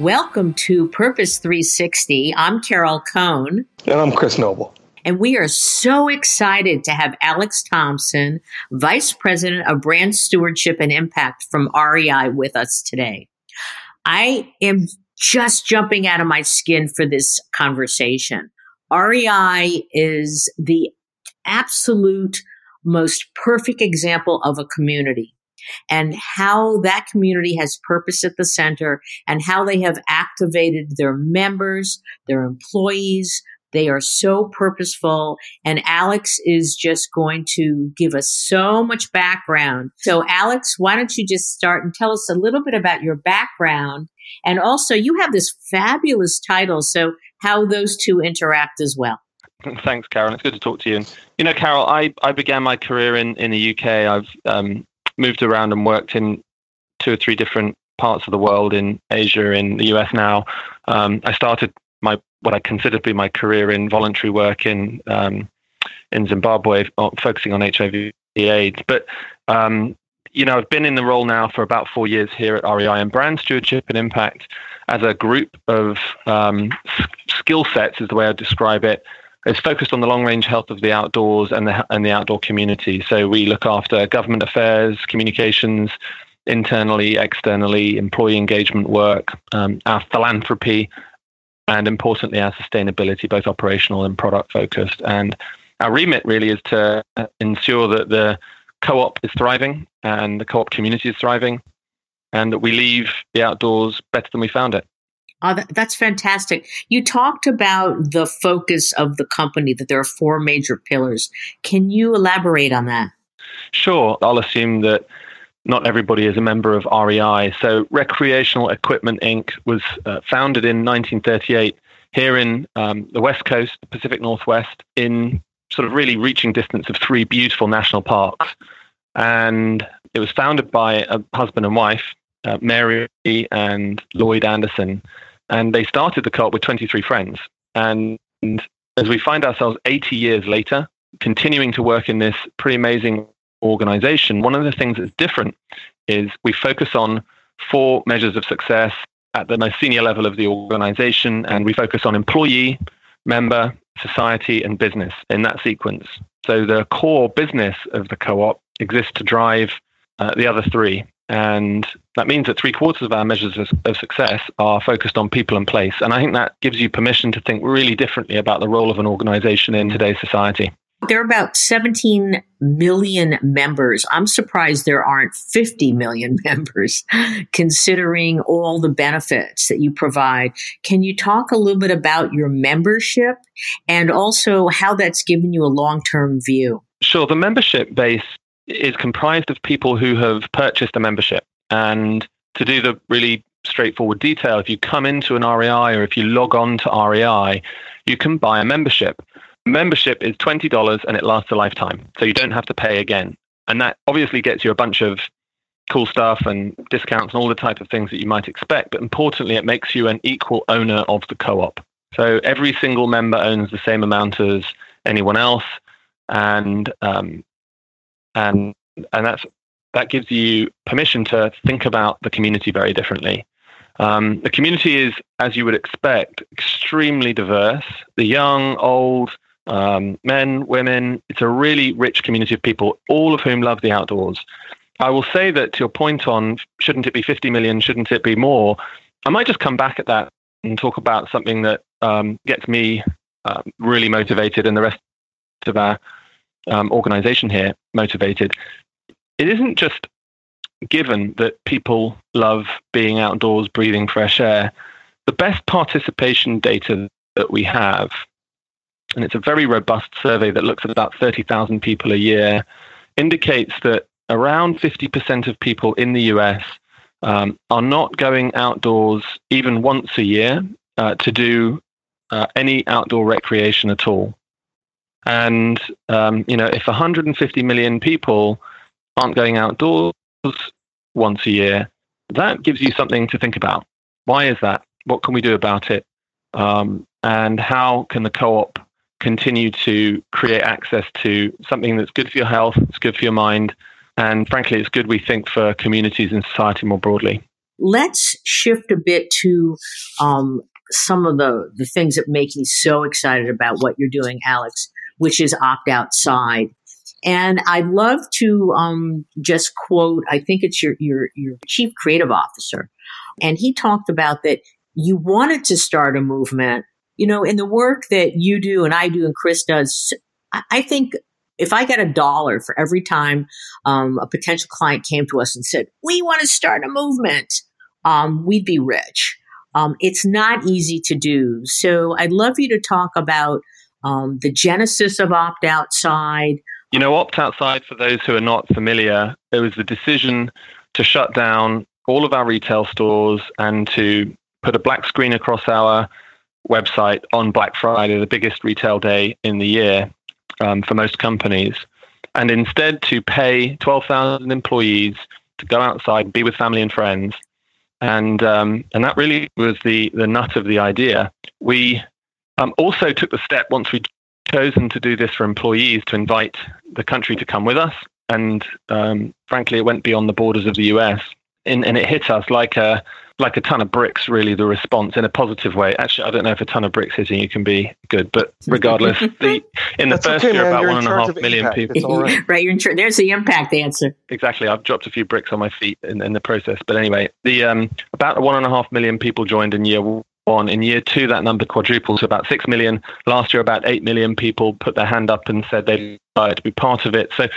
Welcome to Purpose 360. I'm Carol Cone. And I'm Chris Noble. And we are so excited to have Alex Thompson, Vice President of Brand Stewardship and Impact from REI, with us today. I am just jumping out of my skin for this conversation. REI is the absolute most perfect example of a community and how that community has purpose at the center and how they have activated their members, their employees. They are so purposeful. And Alex is just going to give us so much background. So, Alex, why don't you just start and tell us a little bit about your background? And also, you have this fabulous title. So, how those two interact as well. Thanks, Carol. It's good to talk to you. And, you know, Carol, I, I began my career in, in the UK. I've um, moved around and worked in two or three different parts of the world in Asia, in the US now. Um, I started my what I consider to be my career in voluntary work in um, in Zimbabwe, uh, focusing on HIV/AIDS. But um, you know, I've been in the role now for about four years here at REI, and brand stewardship and impact as a group of um, skill sets is the way I describe it it's focused on the long range health of the outdoors and the and the outdoor community. So we look after government affairs, communications, internally, externally, employee engagement work, um, our philanthropy, and importantly, our sustainability, both operational and product focused. And our remit really is to ensure that the co-op is thriving and the co-op community is thriving, and that we leave the outdoors better than we found it. Oh, that, that's fantastic. You talked about the focus of the company, that there are four major pillars. Can you elaborate on that? Sure. I'll assume that not everybody is a member of REI. So, Recreational Equipment Inc. was uh, founded in 1938 here in um, the West Coast, the Pacific Northwest, in sort of really reaching distance of three beautiful national parks. And it was founded by a husband and wife, uh, Mary and Lloyd Anderson and they started the co-op with 23 friends. And as we find ourselves 80 years later, continuing to work in this pretty amazing organization, one of the things that's different is we focus on four measures of success at the most senior level of the organization, and we focus on employee, member, society, and business in that sequence. So the core business of the co op exists to drive uh, the other three. And that means that three quarters of our measures of, success are focused on people and place. And I think that gives you permission to think really differently about the role of an organization in today's society. There are about 17 million members. I'm surprised there aren't 50 million members, considering all the benefits that you provide. Can you talk a little bit about your membership and also how that's given you a long term view? Sure. The membership base is comprised of people who have purchased a membership. And to do the really straightforward detail, if you come into an REI or if you log on to REI, you can buy a membership. Membership is $20 and it lasts a lifetime. So you don't have to pay again. And that obviously gets you a bunch of cool stuff and discounts and all the type of things that you might expect. But importantly, it makes you an equal owner of the co op. So every single member owns the same amount as anyone else. And um, and and that's that gives you permission to think about the community very differently. Um, the community is, as you would expect, extremely diverse. The young, old, um, men, women. It's a really rich community of people, all of whom love the outdoors. I will say that to your point on shouldn't it be 50 million, shouldn't it be more? I might just come back at that and talk about something that um, gets me um, really motivated and the rest of our um, organization here motivated, it isn't just given that people love being outdoors, breathing fresh air. The best participation data that we have, and it's a very robust survey that looks at about 30,000 people a year, indicates that around 50% of people in the US um, are not going outdoors even once a year uh, to do uh, any outdoor recreation at all. And, um, you know, if 150 million people aren't going outdoors once a year, that gives you something to think about. Why is that? What can we do about it? Um, and how can the co op continue to create access to something that's good for your health, it's good for your mind, and frankly, it's good, we think, for communities and society more broadly. Let's shift a bit to um, some of the, the things that make me so excited about what you're doing, Alex, which is opt outside. And I'd love to um, just quote, I think it's your, your, your chief creative officer. And he talked about that you wanted to start a movement. You know, in the work that you do and I do and Chris does, I think if I got a dollar for every time um, a potential client came to us and said, we want to start a movement, um, we'd be rich. Um, it's not easy to do. So I'd love you to talk about um, the genesis of Opt Outside. You know, Opt Outside, for those who are not familiar, it was the decision to shut down all of our retail stores and to put a black screen across our website on Black Friday, the biggest retail day in the year um, for most companies, and instead to pay 12,000 employees to go outside, be with family and friends. And, um, and that really was the, the nut of the idea. We um, also took the step once we'd chosen to do this for employees to invite the country to come with us. And um, frankly, it went beyond the borders of the US. and and it hit us like a, like a ton of bricks, really, the response in a positive way. Actually, I don't know if a ton of bricks hitting you can be good, but regardless, the in the first okay, year, man. about You're one and a half million impact. people. It's all right. right, you're in tr- there's the impact answer. Exactly. I've dropped a few bricks on my feet in, in the process. But anyway, the um, about one and a half million people joined in year one. In year two, that number quadrupled to about six million. Last year, about eight million people put their hand up and said they'd like to be part of it. So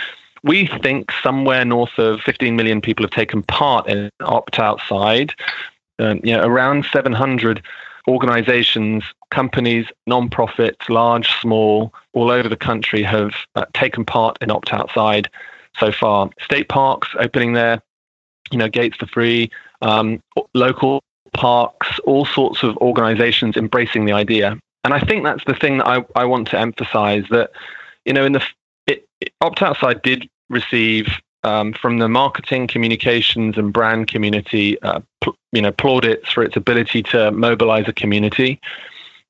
we think somewhere north of 15 million people have taken part in opt outside. Um, you know, around 700 organizations, companies, non-profits, large, small, all over the country have uh, taken part in opt outside so far. State parks opening their, you know, gates for free. Um, local parks, all sorts of organizations embracing the idea. And I think that's the thing that I, I want to emphasize that, you know, in the it, it, opt outside did receive um, from the marketing, communications, and brand community, uh, pl- you know, plaudits for its ability to mobilize a community.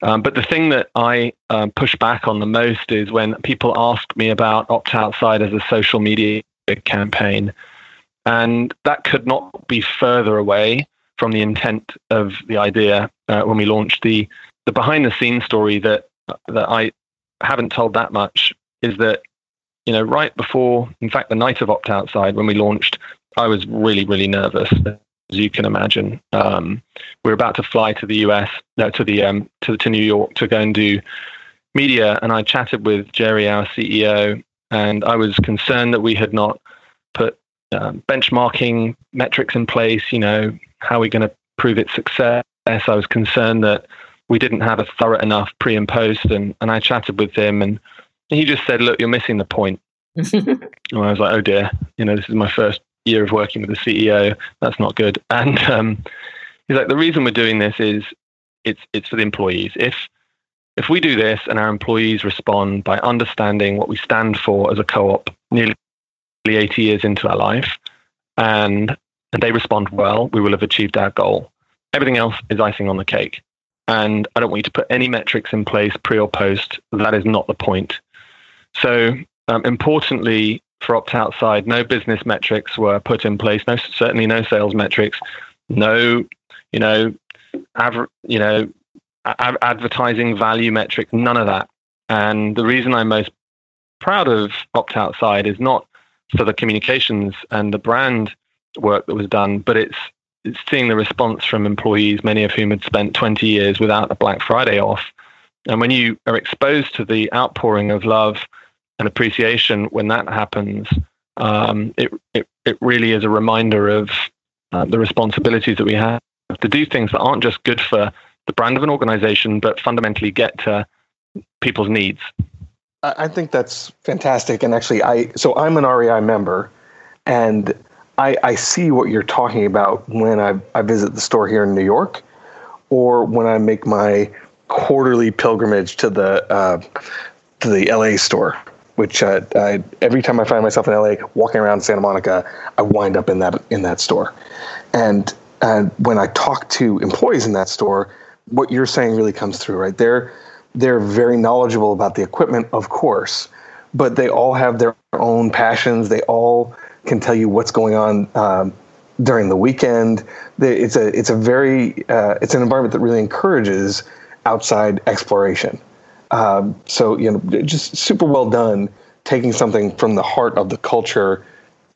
Um, but the thing that I uh, push back on the most is when people ask me about Opt Outside as a social media campaign. And that could not be further away from the intent of the idea uh, when we launched the the behind the scenes story that that I haven't told that much is that you know right before in fact the night of opt outside when we launched I was really really nervous as you can imagine. Um, we are about to fly to the US no to the um, to to New York to go and do media and I chatted with Jerry our CEO and I was concerned that we had not put um, benchmarking metrics in place you know how are we going to prove its success? I was concerned that we didn't have a thorough enough pre and post, and, and I chatted with him, and he just said, "Look, you're missing the point." and I was like, "Oh dear, you know, this is my first year of working with the CEO. That's not good." And um, he's like, "The reason we're doing this is it's it's for the employees. If if we do this and our employees respond by understanding what we stand for as a co-op, nearly 80 years into our life, and and they respond well, we will have achieved our goal. Everything else is icing on the cake. And I don't want you to put any metrics in place pre or post. That is not the point. So, um, importantly, for opt outside, no business metrics were put in place. No, certainly no sales metrics. No, you know, aver- you know, a- advertising value metrics. None of that. And the reason I'm most proud of opt outside is not for the communications and the brand work that was done, but it's it's seeing the response from employees, many of whom had spent 20 years without a Black Friday off, And when you are exposed to the outpouring of love and appreciation when that happens, um, it, it, it really is a reminder of uh, the responsibilities that we have to do things that aren't just good for the brand of an organization, but fundamentally get to people's needs. I think that's fantastic. And actually, I so I'm an REI member, and I, I see what you're talking about when I, I visit the store here in New York, or when I make my quarterly pilgrimage to the uh, to the LA store. Which I, every time I find myself in LA walking around Santa Monica, I wind up in that in that store. And when I talk to employees in that store, what you're saying really comes through. Right, they're they're very knowledgeable about the equipment, of course, but they all have their own passions. They all can tell you what's going on um, during the weekend. It's a it's a very uh, it's an environment that really encourages outside exploration. Um, so you know, just super well done taking something from the heart of the culture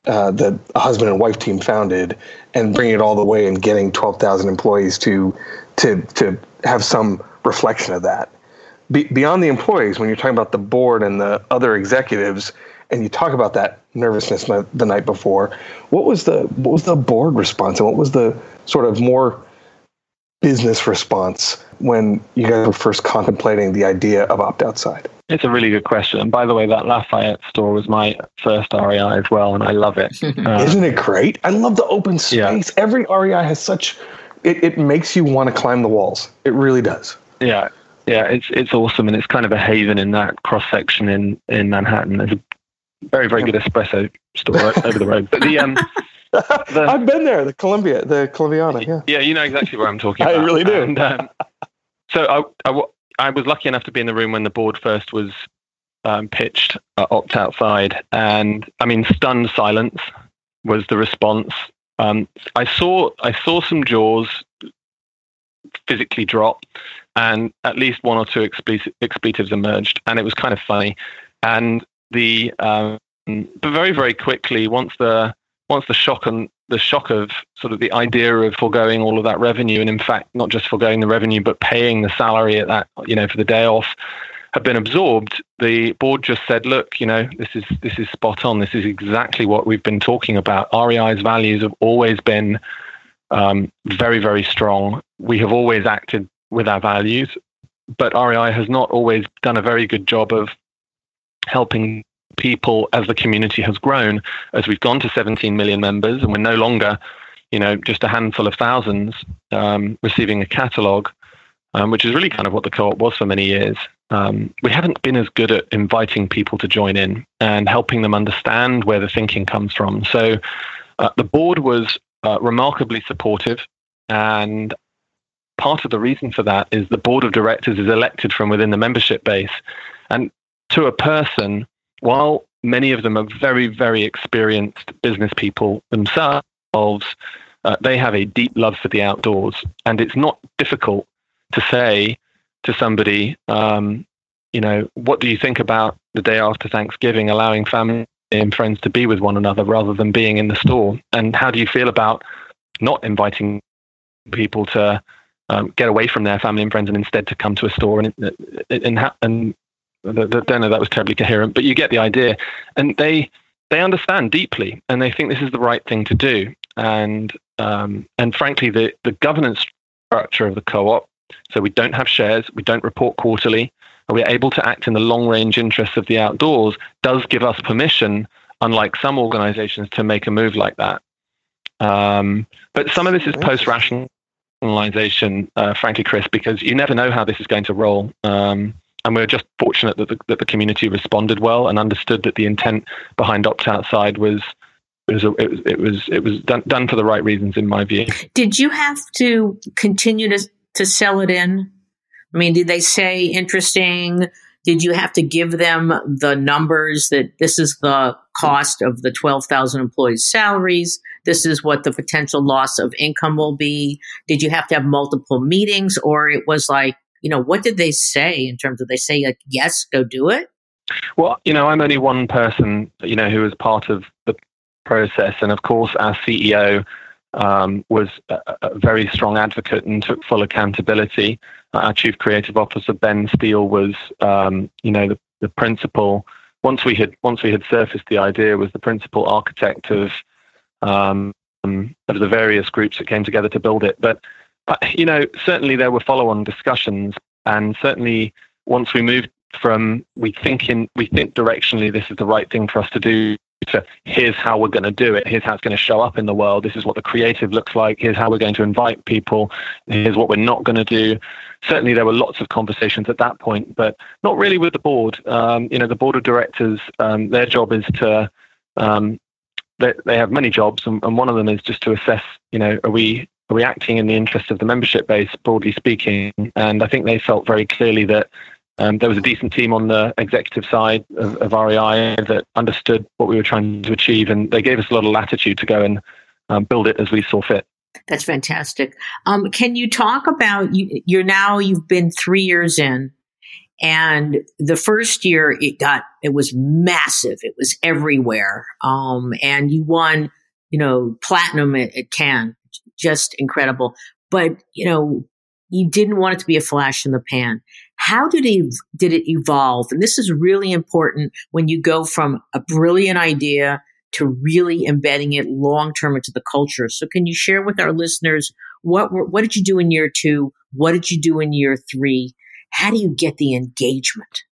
uh, that a husband and wife team founded and bringing it all the way and getting twelve thousand employees to to to have some reflection of that. Be, beyond the employees, when you're talking about the board and the other executives, and you talk about that nervousness the night before. What was the what was the board response, and what was the sort of more business response when you guys were first contemplating the idea of opt outside? It's a really good question. And by the way, that Lafayette store was my first REI as well, and I love it. Uh, Isn't it great? I love the open space. Yeah. Every REI has such it, it makes you want to climb the walls. It really does. Yeah. Yeah, it's it's awesome, and it's kind of a haven in that cross section in in Manhattan. There's a very very good espresso store over the road. But the um, the, I've been there, the Columbia, the Columbiana. Yeah, yeah, you know exactly where I'm talking about. I really do. And, um, so I, I, I was lucky enough to be in the room when the board first was um, pitched uh, opt outside, and I mean stunned silence was the response. Um, I saw I saw some jaws physically drop, and at least one or two expletives emerged, and it was kind of funny. And the um, but very very quickly once the once the shock and the shock of sort of the idea of foregoing all of that revenue and in fact not just foregoing the revenue but paying the salary at that you know for the day off had been absorbed the board just said look you know this is this is spot on. This is exactly what we've been talking about. Rei's values have always been um, very very strong. We have always acted with our values but rei has not always done a very good job of helping people as the community has grown, as we've gone to 17 million members, and we're no longer, you know, just a handful of thousands um, receiving a catalogue, um, which is really kind of what the co-op was for many years. Um, we haven't been as good at inviting people to join in and helping them understand where the thinking comes from. So uh, the board was uh, remarkably supportive, and part of the reason for that is the board of directors is elected from within the membership base. And to a person, while many of them are very, very experienced business people themselves, uh, they have a deep love for the outdoors. And it's not difficult to say to somebody, um, you know, what do you think about the day after Thanksgiving, allowing family and friends to be with one another rather than being in the store? And how do you feel about not inviting people to um, get away from their family and friends and instead to come to a store and and, and, and don't know that was terribly coherent, but you get the idea. And they they understand deeply, and they think this is the right thing to do. And um, and frankly, the the governance structure of the co-op. So we don't have shares, we don't report quarterly, and we're able to act in the long range interests of the outdoors. Does give us permission, unlike some organisations, to make a move like that. Um, but some of this is post rationalization, uh, frankly, Chris, because you never know how this is going to roll. Um, and we are just fortunate that the, that the community responded well and understood that the intent behind opt outside was it was, it was it was it was done, done for the right reasons in my view. Did you have to continue to to sell it in? I mean, did they say interesting? Did you have to give them the numbers that this is the cost of the 12,000 employees' salaries? This is what the potential loss of income will be? Did you have to have multiple meetings or it was like, you know, what did they say in terms of they say like, yes, go do it? Well, you know, I'm only one person, you know, who was part of the process. And of course, our CEO, um, was a, a, very strong advocate and took full accountability. Uh, our chief creative officer Ben Steele was, um, you know, the, the principal. Once we had once we had surfaced the idea, was the principal architect of um, of the various groups that came together to build it. But you know, certainly there were follow-on discussions, and certainly once we moved from we think in we think directionally this is the right thing for us to do to here's how we're going to do it here's how it's going to show up in the world this is what the creative looks like here's how we're going to invite people here's what we're not going to do. Certainly there were lots of conversations at that point but not really with the board. Um, you know the board of directors um, their job is to um, they, have many jobs and one of them is just to assess you know are we are we acting in the interest of the membership base broadly speaking and i think they felt very clearly that um, there was a decent team on the executive side of, of, REI that understood what we were trying to achieve, and they gave us a lot of latitude to go and um, build it as we saw fit. That's fantastic. Um, can you talk about you, you're now you've been three years in, and the first year it got it was massive. It was everywhere, um, and you won, you know, platinum at, at Cannes, just incredible. But you know, you didn't want it to be a flash in the pan. How did it, did it evolve? And this is really important when you go from a brilliant idea to really embedding it long term into the culture. So can you share with our listeners what what did you do in year 2? What did you do in year 3? How do you get the engagement?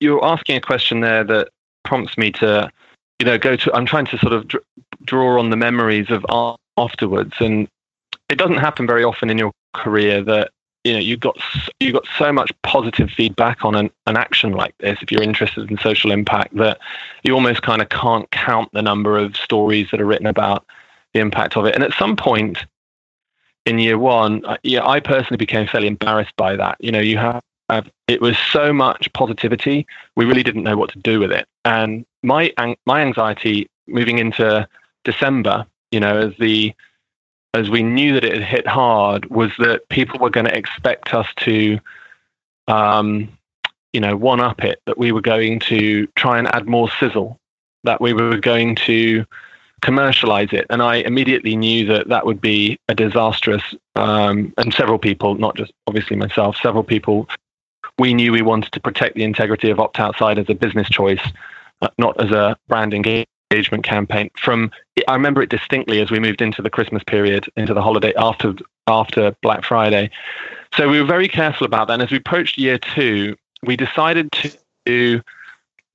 You're asking a question there that prompts me to you know go to I'm trying to sort of draw on the memories of afterwards. And it doesn't happen very often in your career that you know you got you got so much positive feedback on an, an action like this if you're interested in social impact that you almost kind of can't count the number of stories that are written about the impact of it. And at some point in year one yeah i personally became fairly embarrassed by that. You know you have, it was so much positivity we really didn't know what to do with it. And my my anxiety moving into december you know as the as we knew that it had hit hard, was that people were going to expect us to, um, you know, one up it, that we were going to try and add more sizzle, that we were going to commercialize it. And I immediately knew that that would be a disastrous, um, and several people, not just obviously myself, several people, we knew we wanted to protect the integrity of Opt Outside as a business choice, uh, not as a brand engagement engagement campaign from I remember it distinctly as we moved into the Christmas period, into the holiday after after Black Friday. So we were very careful about that. And as we approached year two, we decided to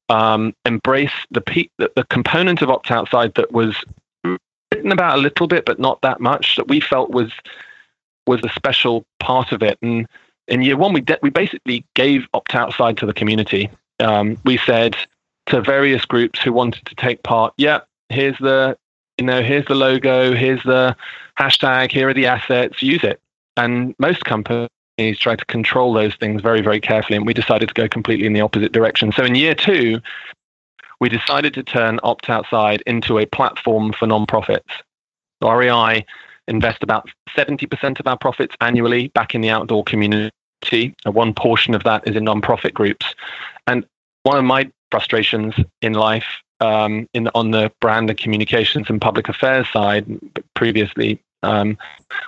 um, embrace the, pe- the, the component of opt outside that was written about a little bit, but not that much. That we felt was was a special part of it. And in year one, we de- we basically gave opt outside to the community. Um, we said to various groups who wanted to take part. Yeah, here's the you know here's the logo, here's the hashtag, here are the assets. Use it. And most companies try to control those things very very carefully, and we decided to go completely in the opposite direction. So in year two, we decided to turn Opt Outside into a platform for nonprofits. REI invest about 70% of our profits annually back in the outdoor community. One portion of that is in nonprofit groups. And one of my frustrations in life um, in on the brand and communications and public affairs side previously um,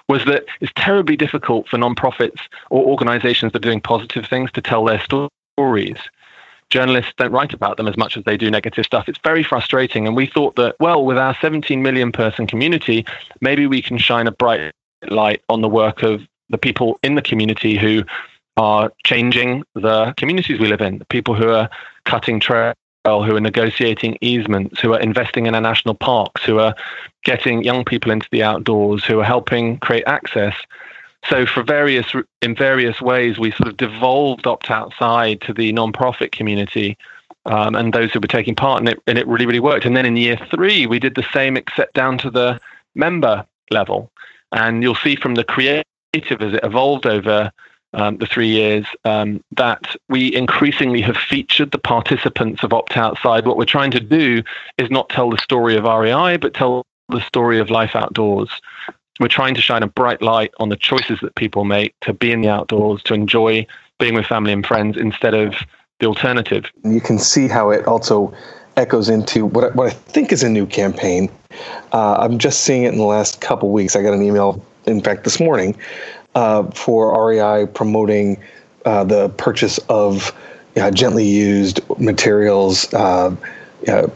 was that it's terribly difficult for nonprofits or organizations that are doing positive things to tell their stories. Journalists don't write about them as much as they do negative stuff. It's very frustrating. And we thought that, well, with our 17 million person community, maybe we can shine a bright light on the work of the people in the community who are changing the communities we live in, the people who are cutting trail, who are negotiating easements, who are investing in our national parks, who are getting young people into the outdoors, who are helping create access. So, for various in various ways, we sort of devolved opt outside to the nonprofit community um, and those who were taking part, and it and it really really worked. And then in year three, we did the same, except down to the member level. And you'll see from the creative as it evolved over um, the three years, um, that we increasingly have featured the participants of Opt Outside. What we're trying to do is not tell the story of REI, but tell the story of life outdoors. We're trying to shine a bright light on the choices that people make to be in the outdoors, to enjoy being with family and friends instead of the alternative. You can see how it also echoes into what, what I think is a new campaign. Uh, I'm just seeing it in the last couple weeks. I got an email, in fact, this morning uh, for REI promoting uh, the purchase of gently used materials, uh,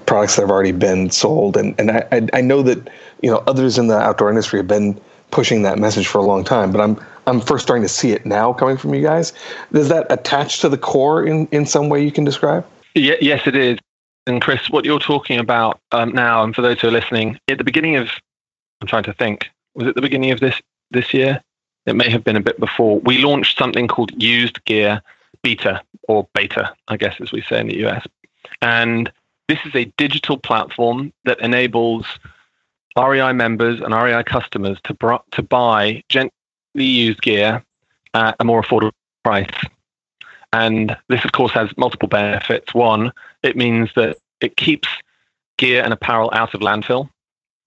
products that have already been sold. And, and I, I know that you know others in the outdoor industry have been pushing that message for a long time, but I'm I'm first starting to see it now coming from you guys. Is that attached to the core in, in some way you can describe? Yeah, yes, it is. And Chris, what you're talking about um, now, and for those who are listening, at the beginning of, I'm trying to think, was it the beginning of this this year? It may have been a bit before. We launched something called Used Gear Beta or Beta, I guess, as we say in the US. And this is a digital platform that enables REI members and REI customers to to buy gently used gear at a more affordable price. And this, of course, has multiple benefits. One, it means that it keeps gear and apparel out of landfill.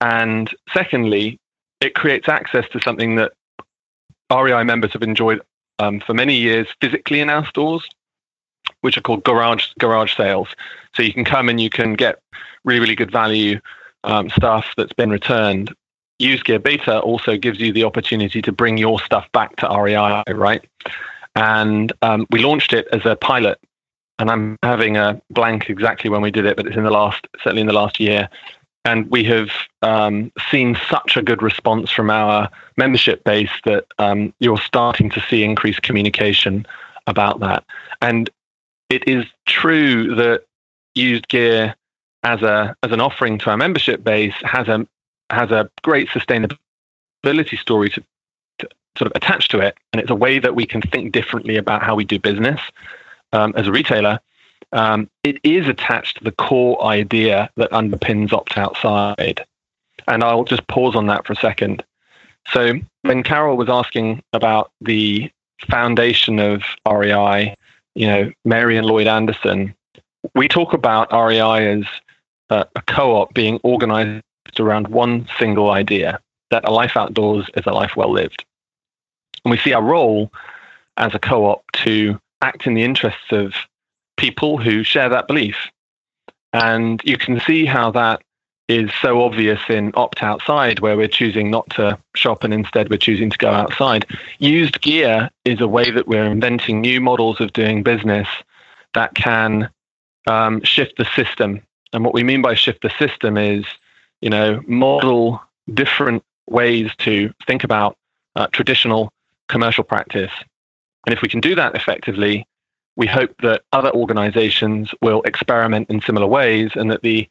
And secondly, it creates access to something that REI members have enjoyed um, for many years physically in our stores, which are called garage garage sales. So you can come and you can get really really good value um, stuff that's been returned. Used Gear Beta also gives you the opportunity to bring your stuff back to REI, right? And um, we launched it as a pilot. And I'm having a blank exactly when we did it, but it's in the last, certainly in the last year. And we have um, seen such a good response from our membership base that um, you're starting to see increased communication about that. And it is true that used gear as a as an offering to our membership base has a has a great sustainability story to, to sort of attach to it, and it's a way that we can think differently about how we do business um, as a retailer. Um, it is attached to the core idea that underpins opt outside, and I'll just pause on that for a second. So when Carol was asking about the foundation of REI, you know, Mary and Lloyd Anderson, we talk about REI as uh, a co-op being organized around one single idea that a life outdoors is a life well lived. And we see our role as a co-op to act in the interests of people who share that belief. And you can see how that is so obvious in opt outside, where we're choosing not to shop and instead we're choosing to go outside. Used gear is a way that we're inventing new models of doing business that can um, shift the system and what we mean by shift the system is, you know, model different ways to think about uh, traditional commercial practice. And if we can do that effectively, we hope that other organizations will experiment in similar ways and that the,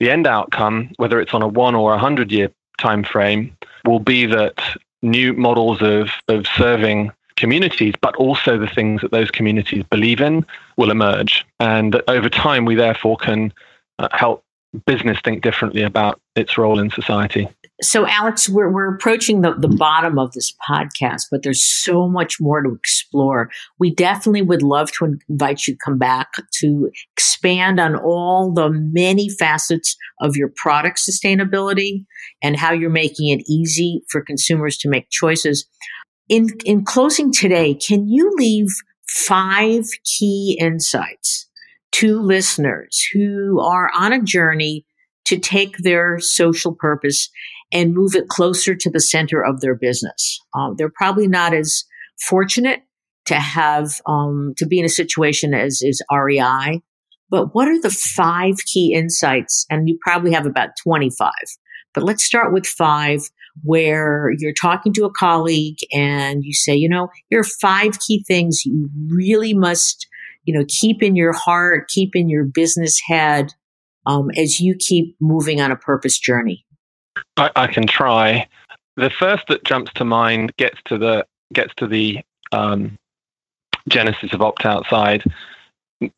the end outcome, whether it's on a one or a hundred year time frame, will be that new models of, of serving communities, but also the things that those communities believe in will emerge. And that over time, we therefore can uh, help business think differently about its role in society. So, Alex, we're, we're approaching the, the bottom of this podcast, but there's so much more to explore. We definitely would love to invite you to come back to expand on all the many facets of your product sustainability and how you're making it easy for consumers to make choices. In, in closing today, can you leave five key insights to listeners who are on a journey to take their social purpose and move it closer to the center of their business. Um, they're probably not as fortunate to have um, to be in a situation as is REI. But what are the five key insights? And you probably have about 25. But let's start with five where you're talking to a colleague and you say, you know, here are five key things you really must you know, keep in your heart, keep in your business head um, as you keep moving on a purpose journey? I, I, can try. The first that jumps to mind gets to the gets to the um, genesis of opt outside.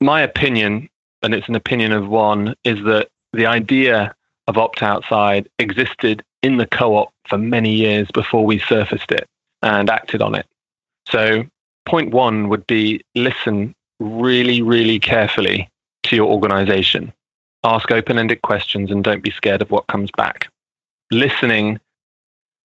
My opinion, and it's an opinion of one, is that the idea of opt outside existed in the co-op for many years before we surfaced it and acted on it. So point one would be listen really, really carefully to your organization. Ask open ended questions and don't be scared of what comes back. Listening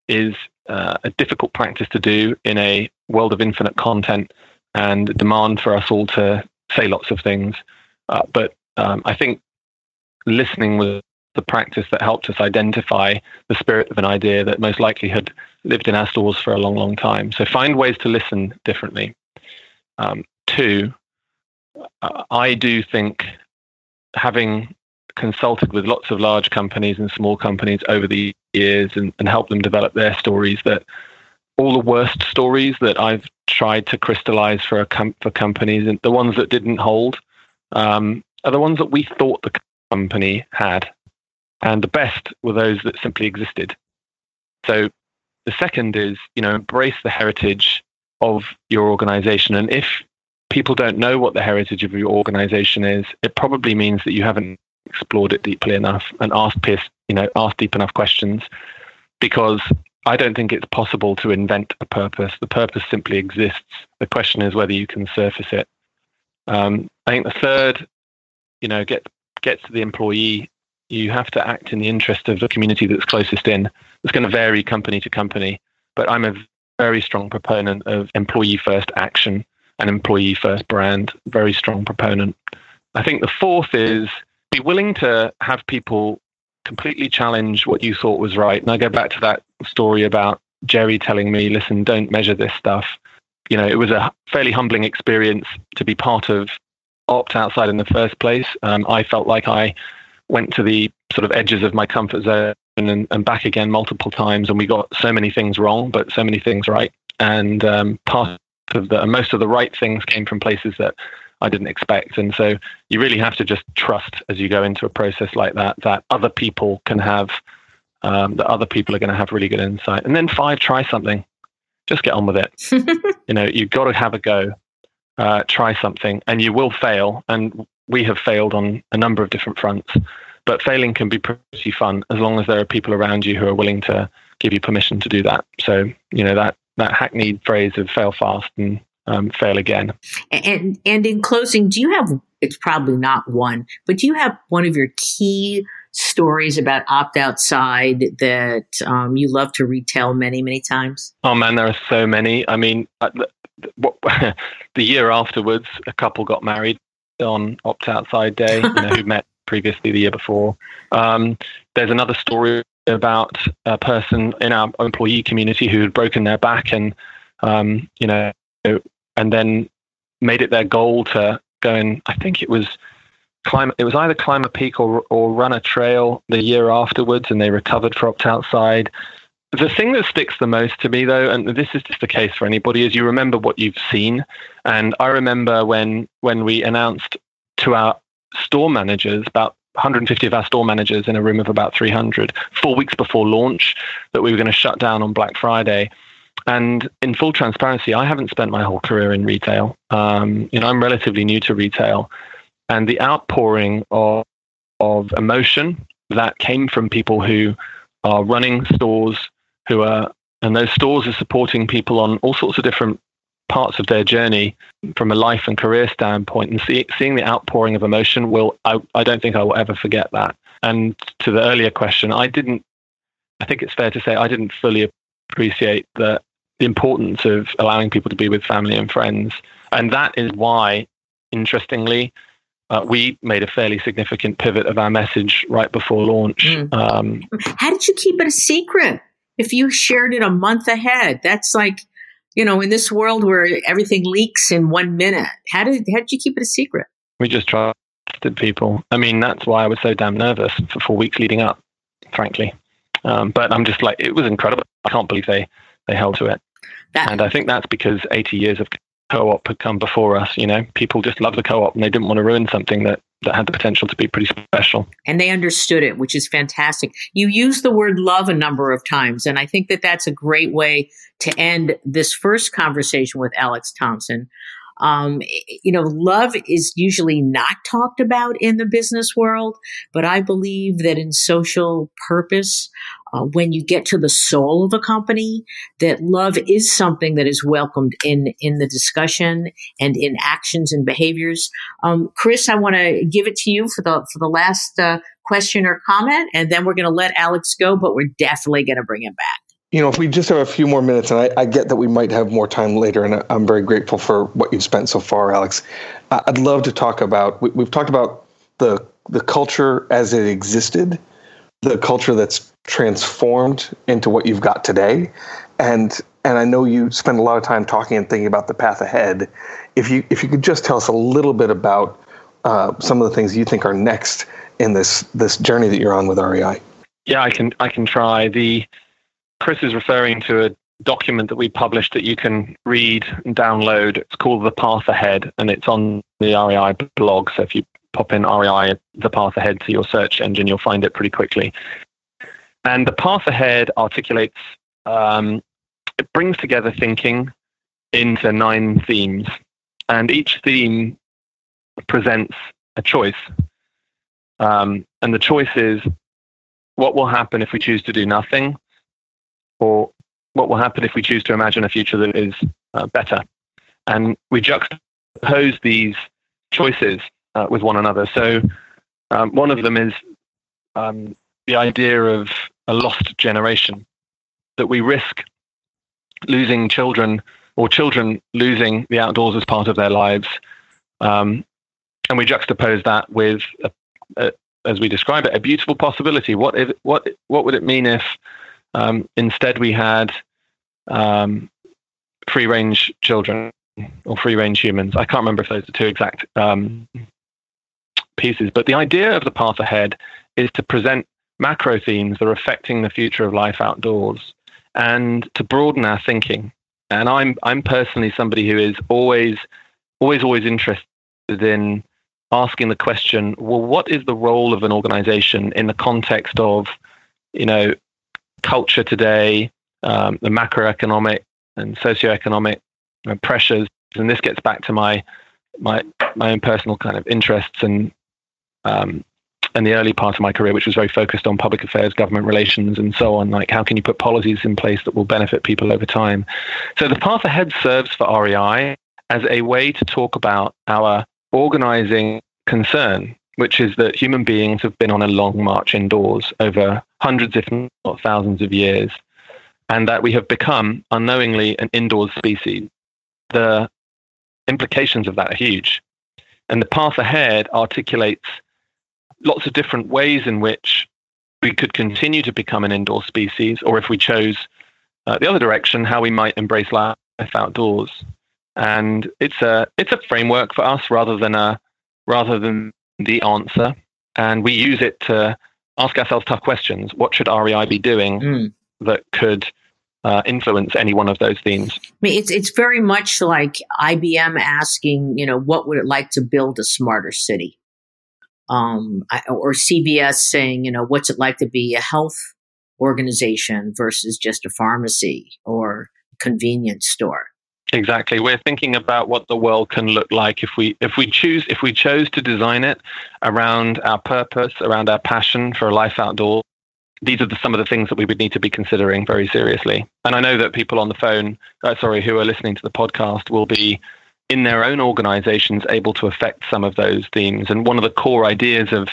is uh, a difficult practice to do in a world of infinite content and demand for us all to say lots of things. Uh, but um, I think listening was the practice that helped us identify the spirit of an idea that most likely had lived in our stores for a long, long time. So find ways to listen differently. Um, two, I do think having consulted with lots of large companies and small companies over the years and, and helped them develop their stories that all the worst stories that I've tried to crystallize for com- for companies and the ones that didn't hold um, are the ones that we thought the company had, and the best were those that simply existed. So the second is you know embrace the heritage of your organization, and if people don't know what the heritage of your organization is, it probably means that you haven't explored it deeply enough and asked you know asked deep enough questions because I don't think it's possible to invent a purpose. The purpose simply exists. The question is whether you can surface it. Um, I think the third, you know, get gets to the employee. You have to act in the interest of the community that's closest in. It's going to vary company to company, but I'm a very strong proponent of employee first action and employee first brand. Very strong proponent. I think the fourth is be willing to have people completely challenge what you thought was right. And I go back to that story about Jerry telling me, listen, don't measure this stuff. You know, it was a fairly humbling experience to be part of Opt Outside in the first place. Um, I felt like I went to the sort of edges of my comfort zone and, and back again multiple times, and we got so many things wrong, but so many things right. And um, part of the, most of the right things came from places that I didn't expect. And so you really have to just trust as you go into a process like that that other people can have um, that other people are going to have really good insight. And then five, try something. Just get on with it. you know, you've got to have a go. Uh, try something, and you will fail. And we have failed on a number of different fronts. But failing can be pretty fun as long as there are people around you who are willing to give you permission to do that. So you know that that hackneyed phrase of fail fast and um, fail again. And and in closing, do you have? It's probably not one, but do you have one of your key stories about opt outside that um, you love to retell many many times? Oh man, there are so many. I mean, uh, the, the year afterwards, a couple got married on opt outside day. You know, who met previously the year before. Um, there's another story about a person in our employee community who had broken their back and um, you know and then made it their goal to go and I think it was climb it was either climb a peak or or run a trail the year afterwards and they recovered opt outside. The thing that sticks the most to me though and this is just the case for anybody is you remember what you've seen. And i remember when when we announced to our store managers about 150 of our store managers in a room of about 300 four weeks before launch that we were going to shut down on black friday and in full transparency, I haven't spent my whole career in retail. Um, you know, I'm relatively new to retail, and the outpouring of of emotion that came from people who are running stores, who are and those stores are supporting people on all sorts of different parts of their journey from a life and career standpoint and see, seeing the outpouring of emotion will I, I don't think I will ever forget that. And to the earlier question, I didn't I think it's fair to say I didn't fully appreciate that the importance of allowing people to be with family and friends. And that is why, interestingly, uh, we made a fairly significant pivot of our message right before launch. Mm. Um, How did you keep it a secret? If you shared it a month ahead, that's like, you know, in this world where everything leaks in one minute, how did how did you keep it a secret? We just trusted people. I mean, that's why I was so damn nervous for four weeks leading up, frankly. Um, but I'm just like, it was incredible. I can't believe they they held to it. That, and I think that's because 80 years of co-op had come before us. You know, people just love the co-op and they didn't want to ruin something that that had the potential to be pretty special. And they understood it, which is fantastic. You use the word love a number of times, and I think that that's a great way to end this first conversation with Alex Thompson. Um, you know, love is usually not talked about in the business world, but I believe that in social purpose, uh, when you get to the soul of a company, that love is something that is welcomed in in the discussion and in actions and behaviors. Um, Chris, I want to give it to you for the for the last uh, question or comment, and then we're going to let Alex go, but we're definitely going to bring him back you know, if we just have a few more minutes, and I, I, get that we might have more time later, and I'm very grateful for what you've spent so far, Alex. I'd love to talk about. We, have talked about the the culture as it existed, the culture that's transformed into what you've got today, and and I know you spend a lot of time talking and thinking about the path ahead. If you if you could just tell us a little bit about uh, some of the things you think are next in this this journey that you're on with REI. Yeah, I can I can try. The Chris is referring to a document that we published that you can read and download. It's called The Path Ahead, and it's on the REI blog. So if you pop in REI The Path Ahead to your search engine, you'll find it pretty quickly. And The Path Ahead articulates, um, it brings together thinking into nine themes, and each theme presents a choice. Um, and the choice is what will happen if we choose to do nothing, or what will happen if we choose to imagine a future that is uh, better. And we juxtapose these choices uh, with one another. So, um, one of them is um, the idea of a lost generation, that we risk losing children or children losing the outdoors as part of their lives. Um, and we juxtapose that with, a, a, as we describe it, a beautiful possibility. What if, what what would it mean if um, instead, we had um, free range children or free range humans. I can't remember if those are two exact um, pieces, but the idea of the path ahead is to present macro themes that are affecting the future of life outdoors and to broaden our thinking. And I'm I'm personally somebody who is always always always interested in asking the question, well, what is the role of an organization in the context of, you know, culture today, um, the macroeconomic and socioeconomic pressures, and this gets back to my my my own personal kind of interests and um, and the early part of my career, which was very focused on public affairs, government relations, and so on. Like, how can you put policies in place that will benefit people over time? So, the path ahead serves for REI as a way to talk about our organizing concern which is that human beings have been on a long march indoors over hundreds, if not thousands of years, and that we have become unknowingly an indoors species. The implications of that are huge. And the path ahead articulates lots of different ways in which we could continue to become an indoor species, or if we chose uh, the other direction, how we might embrace life outdoors. And it's a it's a framework for us rather than a rather than the answer, and we use it to ask ourselves tough questions. What should REI be doing mm. that could uh, influence any one of those themes? I mean, it's it's very much like IBM asking, you know, what would it like to build a smarter city, um, or CVS saying, you know, what's it like to be a health organization versus just a pharmacy or convenience store. Exactly. We're thinking about what the world can look like if we if we choose if we chose to design it around our purpose, around our passion for a life outdoors. These are the, some of the things that we would need to be considering very seriously. And I know that people on the phone, uh, sorry, who are listening to the podcast, will be in their own organizations able to affect some of those themes. And one of the core ideas of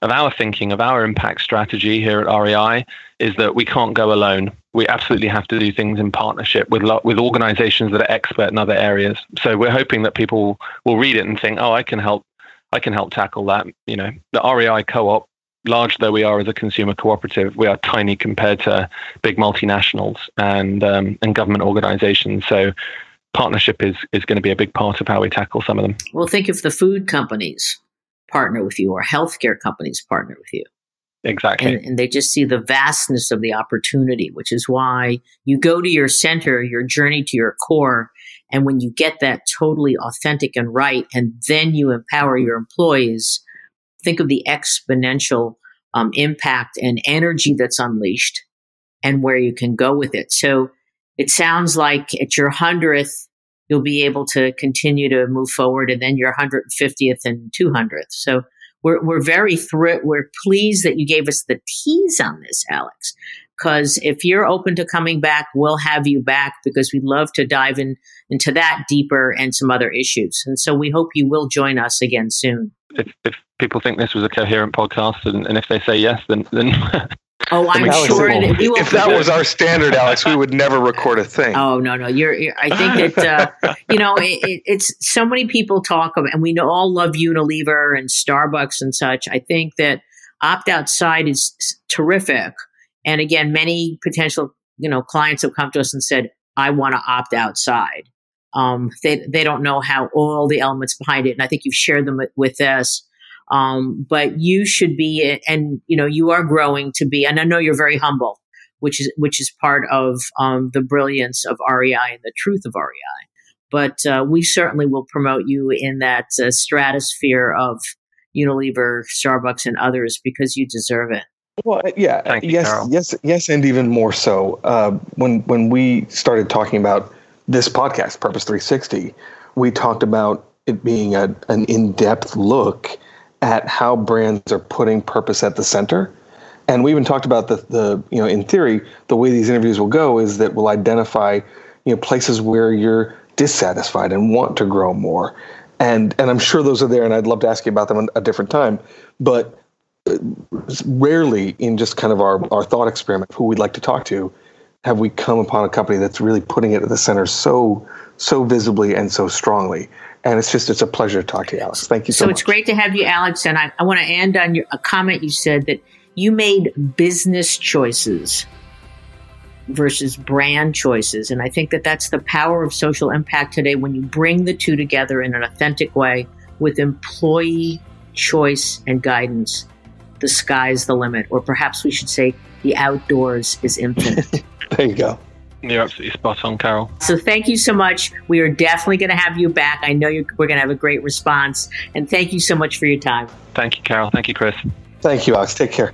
of our thinking, of our impact strategy here at REI, is that we can't go alone. We absolutely have to do things in partnership with with organizations that are expert in other areas. So we're hoping that people will read it and think, "Oh, I can help. I can help tackle that." You know, the REI co-op, large though we are as a consumer cooperative, we are tiny compared to big multinationals and um, and government organizations. So partnership is is going to be a big part of how we tackle some of them. Well, think of the food companies partner with you or healthcare companies partner with you. Exactly. And, and, they just see the vastness of the opportunity, which is why you go to your center, your journey to your core. And when you get that totally authentic and right, and then you empower your employees, think of the exponential um, impact and energy that's unleashed and where you can go with it. So it sounds like at your hundredth you'll be able to continue to move forward and then your 150th and 200th. So we're, we're very thrilled. We're pleased that you gave us the tease on this, Alex, because if you're open to coming back, we'll have you back because we'd love to dive in into that deeper and some other issues. And so we hope you will join us again soon. If, if people think this was a coherent podcast and, and if they say yes, then, then Oh, I'm Alex, sure if, that we will. if that was our standard, Alex, we would never record a thing. Oh no, no, you're. you're I think that uh, you know it, it, it's so many people talk of, and we know, all love Unilever and Starbucks and such. I think that opt outside is terrific, and again, many potential you know clients have come to us and said, "I want to opt outside." Um, they they don't know how all the elements behind it, and I think you've shared them with, with us. Um, but you should be, and you know, you are growing to be, and I know you're very humble, which is which is part of um, the brilliance of REI and the truth of REI. But uh, we certainly will promote you in that uh, stratosphere of Unilever, Starbucks, and others because you deserve it. Well, yeah, Thank yes, Carol. yes, yes, and even more so. Uh, when when we started talking about this podcast, Purpose 360, we talked about it being a, an in depth look at how brands are putting purpose at the center. And we even talked about the, the you know in theory the way these interviews will go is that we'll identify you know places where you're dissatisfied and want to grow more, and and I'm sure those are there, and I'd love to ask you about them at a different time, but uh, rarely in just kind of our, our thought experiment who we'd like to talk to have we come upon a company that's really putting it at the center so so visibly and so strongly and it's just it's a pleasure to talk to you alex thank you so, So much So it's great to have you, Alex. And I, I want to end on your, a comment you said that you made business choices versus brand choices. And I think that that's the power of social impact today when you bring the two together in an authentic way with employee choice and guidance. The sky's the limit, or perhaps we should say the outdoors is infinite. there you go You're absolutely spot on, Carol. So thank you so much. We are definitely going to have you back. I know you're, we're going to have a great response. And thank you so much for your time. Thank you, Carol. Thank you, Chris. thank you alex take care